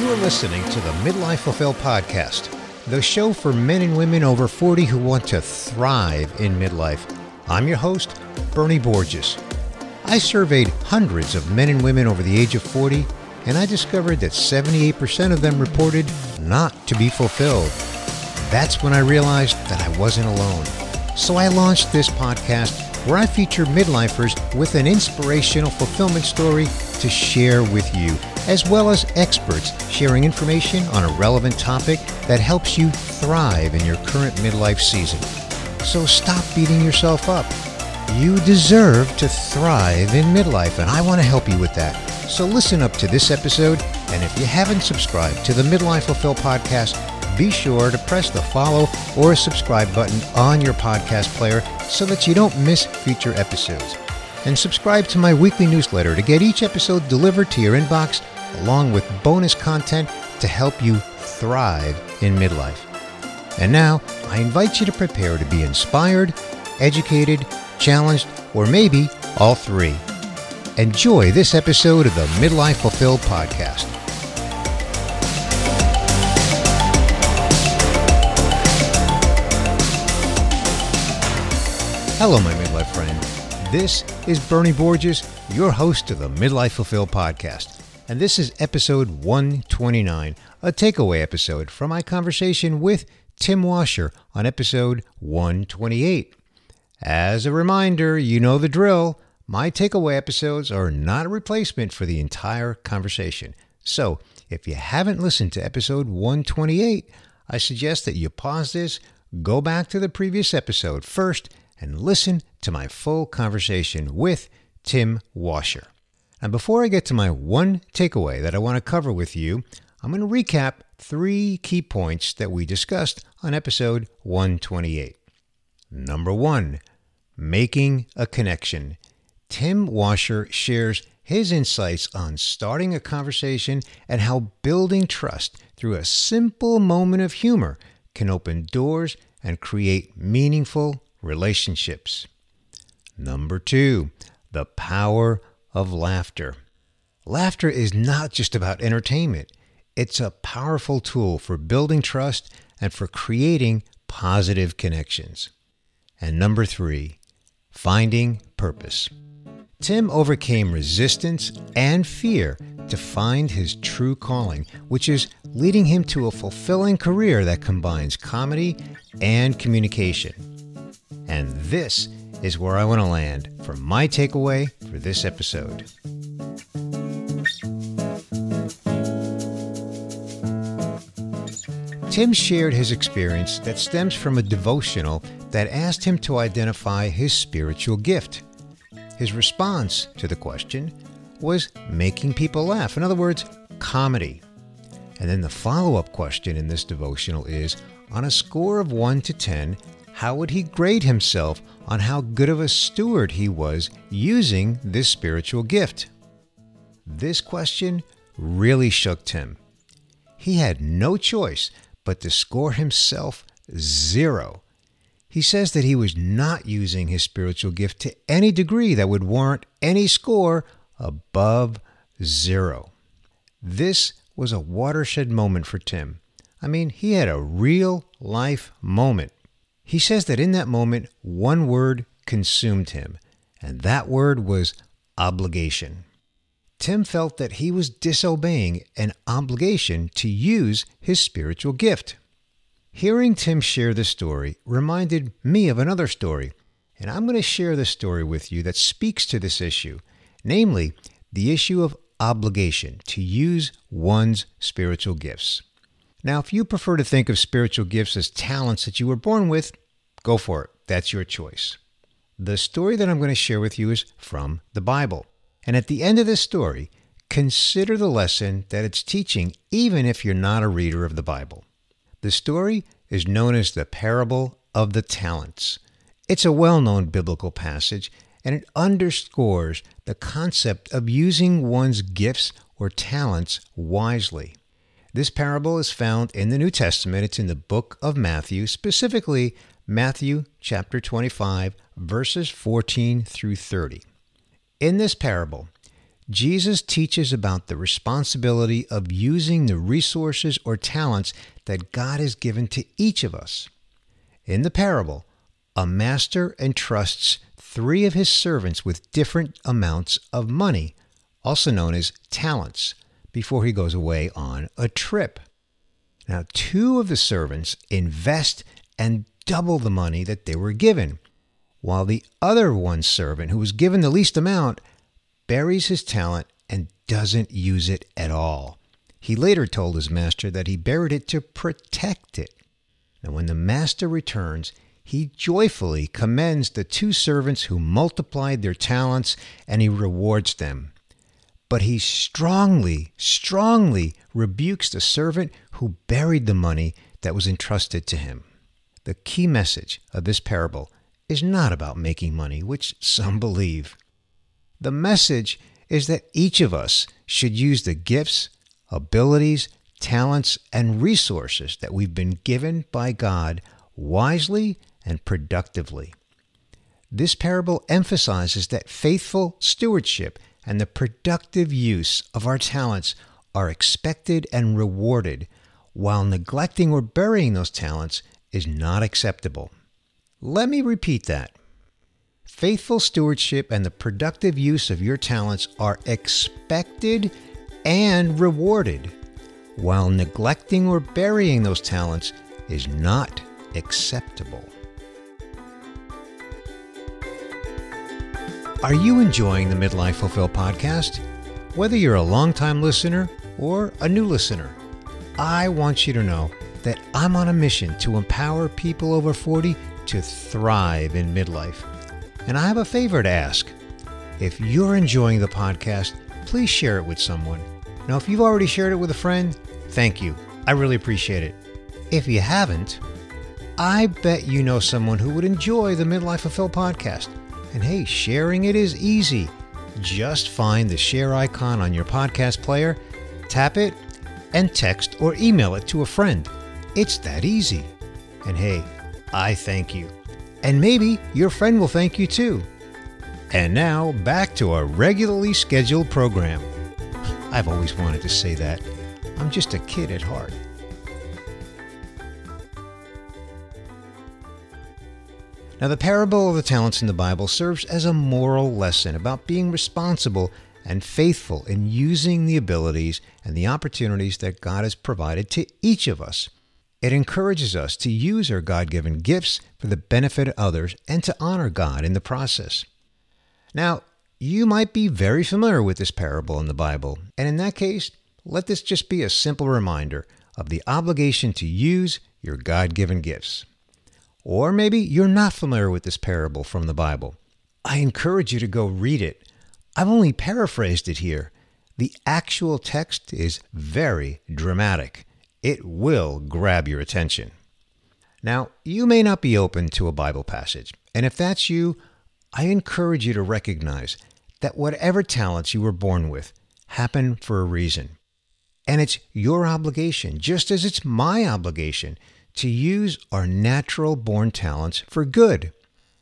You're listening to the Midlife Fulfill podcast, the show for men and women over 40 who want to thrive in midlife. I'm your host, Bernie Borges. I surveyed hundreds of men and women over the age of 40, and I discovered that 78% of them reported not to be fulfilled. That's when I realized that I wasn't alone. So I launched this podcast where I feature midlifers with an inspirational fulfillment story to share with you, as well as experts sharing information on a relevant topic that helps you thrive in your current midlife season. So stop beating yourself up. You deserve to thrive in midlife, and I want to help you with that. So listen up to this episode, and if you haven't subscribed to the Midlife Fulfill podcast, be sure to press the follow or subscribe button on your podcast player so that you don't miss future episodes. And subscribe to my weekly newsletter to get each episode delivered to your inbox along with bonus content to help you thrive in midlife. And now, I invite you to prepare to be inspired, educated, challenged, or maybe all three. Enjoy this episode of the Midlife Fulfilled podcast. Hello, my midlife. This is Bernie Borges, your host of the Midlife Fulfill podcast. And this is episode 129, a takeaway episode from my conversation with Tim Washer on episode 128. As a reminder, you know the drill. My takeaway episodes are not a replacement for the entire conversation. So, if you haven't listened to episode 128, I suggest that you pause this, go back to the previous episode first, and listen to my full conversation with Tim Washer. And before I get to my one takeaway that I want to cover with you, I'm going to recap three key points that we discussed on episode 128. Number one, making a connection. Tim Washer shares his insights on starting a conversation and how building trust through a simple moment of humor can open doors and create meaningful relationships. Number two, the power of laughter. Laughter is not just about entertainment, it's a powerful tool for building trust and for creating positive connections. And number three, finding purpose. Tim overcame resistance and fear to find his true calling, which is leading him to a fulfilling career that combines comedy and communication. And this is where I want to land for my takeaway for this episode. Tim shared his experience that stems from a devotional that asked him to identify his spiritual gift. His response to the question was making people laugh. In other words, comedy. And then the follow up question in this devotional is on a score of 1 to 10, how would he grade himself on how good of a steward he was using this spiritual gift? This question really shook Tim. He had no choice but to score himself zero. He says that he was not using his spiritual gift to any degree that would warrant any score above zero. This was a watershed moment for Tim. I mean, he had a real life moment. He says that in that moment, one word consumed him, and that word was obligation. Tim felt that he was disobeying an obligation to use his spiritual gift. Hearing Tim share this story reminded me of another story, and I'm going to share this story with you that speaks to this issue, namely the issue of obligation to use one's spiritual gifts. Now, if you prefer to think of spiritual gifts as talents that you were born with, go for it. That's your choice. The story that I'm going to share with you is from the Bible. And at the end of this story, consider the lesson that it's teaching, even if you're not a reader of the Bible. The story is known as the parable of the talents. It's a well known biblical passage, and it underscores the concept of using one's gifts or talents wisely. This parable is found in the New Testament. It's in the book of Matthew, specifically Matthew chapter 25, verses 14 through 30. In this parable, Jesus teaches about the responsibility of using the resources or talents that God has given to each of us. In the parable, a master entrusts three of his servants with different amounts of money, also known as talents, before he goes away on a trip. Now, two of the servants invest and double the money that they were given, while the other one servant, who was given the least amount, buries his talent and doesn't use it at all. He later told his master that he buried it to protect it. And when the master returns, he joyfully commends the two servants who multiplied their talents and he rewards them. But he strongly, strongly rebukes the servant who buried the money that was entrusted to him. The key message of this parable is not about making money, which some believe. The message is that each of us should use the gifts, abilities, talents, and resources that we've been given by God wisely and productively. This parable emphasizes that faithful stewardship and the productive use of our talents are expected and rewarded, while neglecting or burying those talents is not acceptable. Let me repeat that. Faithful stewardship and the productive use of your talents are expected and rewarded, while neglecting or burying those talents is not acceptable. Are you enjoying the Midlife Fulfill podcast? Whether you're a longtime listener or a new listener, I want you to know that I'm on a mission to empower people over 40 to thrive in midlife. And I have a favor to ask. If you're enjoying the podcast, please share it with someone. Now, if you've already shared it with a friend, thank you. I really appreciate it. If you haven't, I bet you know someone who would enjoy the Midlife Fulfill podcast. And hey, sharing it is easy. Just find the share icon on your podcast player, tap it, and text or email it to a friend. It's that easy. And hey, I thank you. And maybe your friend will thank you too. And now, back to our regularly scheduled program. I've always wanted to say that. I'm just a kid at heart. Now, the parable of the talents in the Bible serves as a moral lesson about being responsible and faithful in using the abilities and the opportunities that God has provided to each of us. It encourages us to use our God given gifts for the benefit of others and to honor God in the process. Now, you might be very familiar with this parable in the Bible, and in that case, let this just be a simple reminder of the obligation to use your God given gifts. Or maybe you're not familiar with this parable from the Bible. I encourage you to go read it. I've only paraphrased it here. The actual text is very dramatic. It will grab your attention. Now, you may not be open to a Bible passage, and if that's you, I encourage you to recognize that whatever talents you were born with happen for a reason. And it's your obligation, just as it's my obligation, to use our natural born talents for good.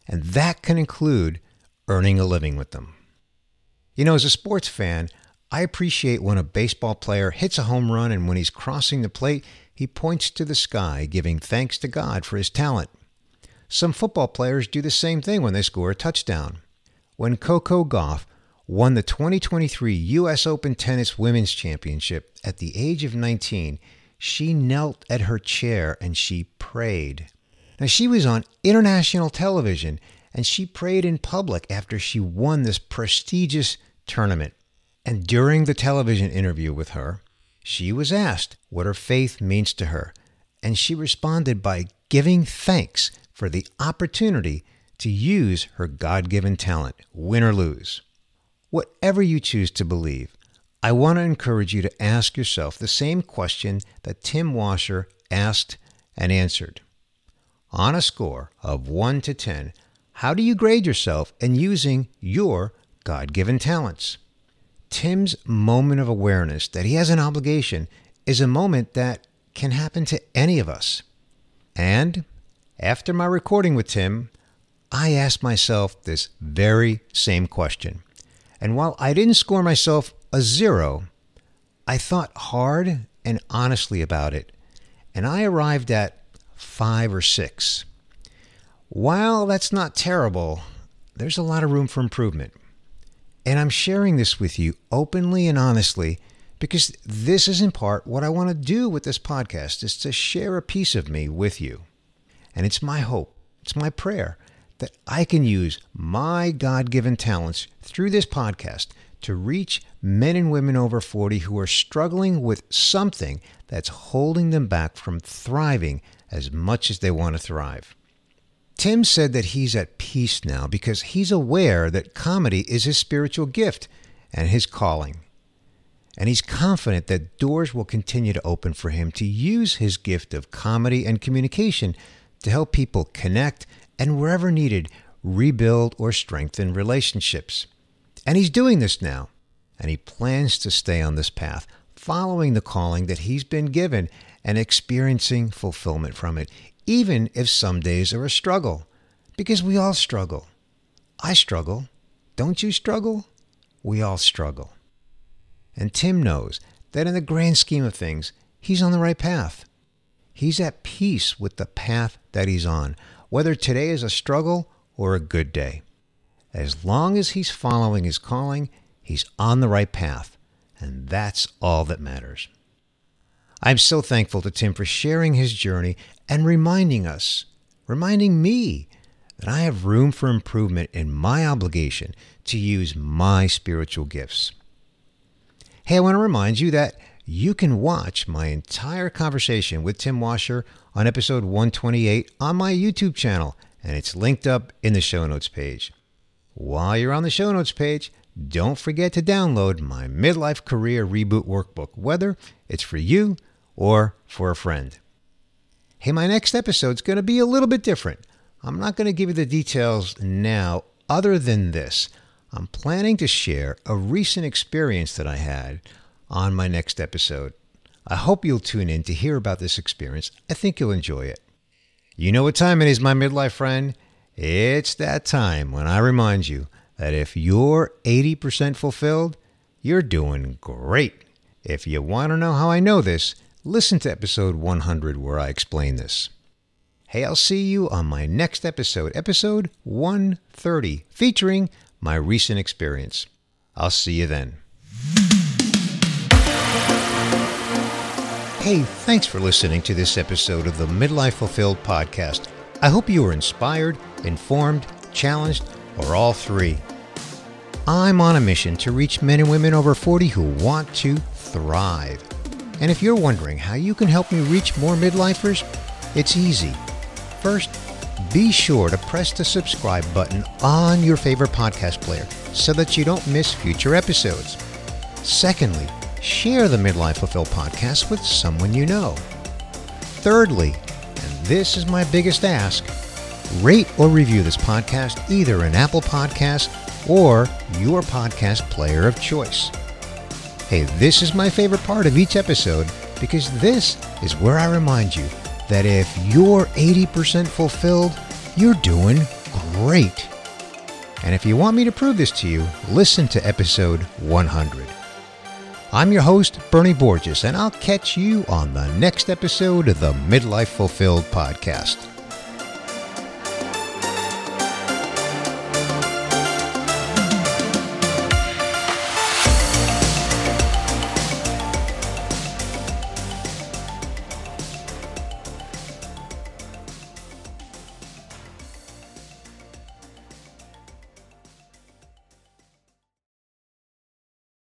And that can include earning a living with them. You know, as a sports fan, I appreciate when a baseball player hits a home run and when he's crossing the plate, he points to the sky, giving thanks to God for his talent. Some football players do the same thing when they score a touchdown. When Coco Gauff won the 2023 U.S. Open Tennis Women's Championship at the age of 19, she knelt at her chair and she prayed. Now, she was on international television and she prayed in public after she won this prestigious tournament. And during the television interview with her, she was asked what her faith means to her. And she responded by giving thanks for the opportunity to use her God given talent, win or lose. Whatever you choose to believe, I want to encourage you to ask yourself the same question that Tim Washer asked and answered. On a score of 1 to 10, how do you grade yourself in using your God given talents? Tim's moment of awareness that he has an obligation is a moment that can happen to any of us. And after my recording with Tim, I asked myself this very same question And while I didn't score myself a zero, I thought hard and honestly about it, and I arrived at five or six. While that's not terrible, there's a lot of room for improvement. And I'm sharing this with you openly and honestly because this is in part what I want to do with this podcast is to share a piece of me with you. And it's my hope, it's my prayer that I can use my God given talents through this podcast to reach men and women over 40 who are struggling with something that's holding them back from thriving as much as they want to thrive. Tim said that he's at peace now because he's aware that comedy is his spiritual gift and his calling. And he's confident that doors will continue to open for him to use his gift of comedy and communication to help people connect and wherever needed, rebuild or strengthen relationships. And he's doing this now, and he plans to stay on this path, following the calling that he's been given and experiencing fulfillment from it, even if some days are a struggle. Because we all struggle. I struggle. Don't you struggle? We all struggle. And Tim knows that in the grand scheme of things, he's on the right path. He's at peace with the path that he's on, whether today is a struggle or a good day. As long as he's following his calling, he's on the right path, and that's all that matters. I'm so thankful to Tim for sharing his journey and reminding us, reminding me, that I have room for improvement in my obligation to use my spiritual gifts. Hey, I want to remind you that you can watch my entire conversation with Tim Washer on episode 128 on my YouTube channel, and it's linked up in the show notes page. While you're on the show notes page, don't forget to download my Midlife Career Reboot Workbook, whether it's for you or for a friend. Hey, my next episode's going to be a little bit different. I'm not going to give you the details now, other than this. I'm planning to share a recent experience that I had on my next episode. I hope you'll tune in to hear about this experience. I think you'll enjoy it. You know what time it is, my midlife friend? It's that time when I remind you that if you're 80% fulfilled, you're doing great. If you want to know how I know this, listen to episode 100 where I explain this. Hey, I'll see you on my next episode, episode 130, featuring my recent experience. I'll see you then. Hey, thanks for listening to this episode of the Midlife Fulfilled podcast. I hope you were inspired, informed, challenged, or all three. I'm on a mission to reach men and women over 40 who want to thrive. And if you're wondering how you can help me reach more midlifers, it's easy. First, be sure to press the subscribe button on your favorite podcast player so that you don't miss future episodes. Secondly, share the Midlife Fulfilled podcast with someone you know. Thirdly, and this is my biggest ask, rate or review this podcast either in Apple Podcasts or your podcast player of choice. Hey, this is my favorite part of each episode because this is where I remind you that if you're 80% fulfilled, you're doing great. And if you want me to prove this to you, listen to episode 100. I'm your host, Bernie Borges, and I'll catch you on the next episode of the Midlife Fulfilled podcast.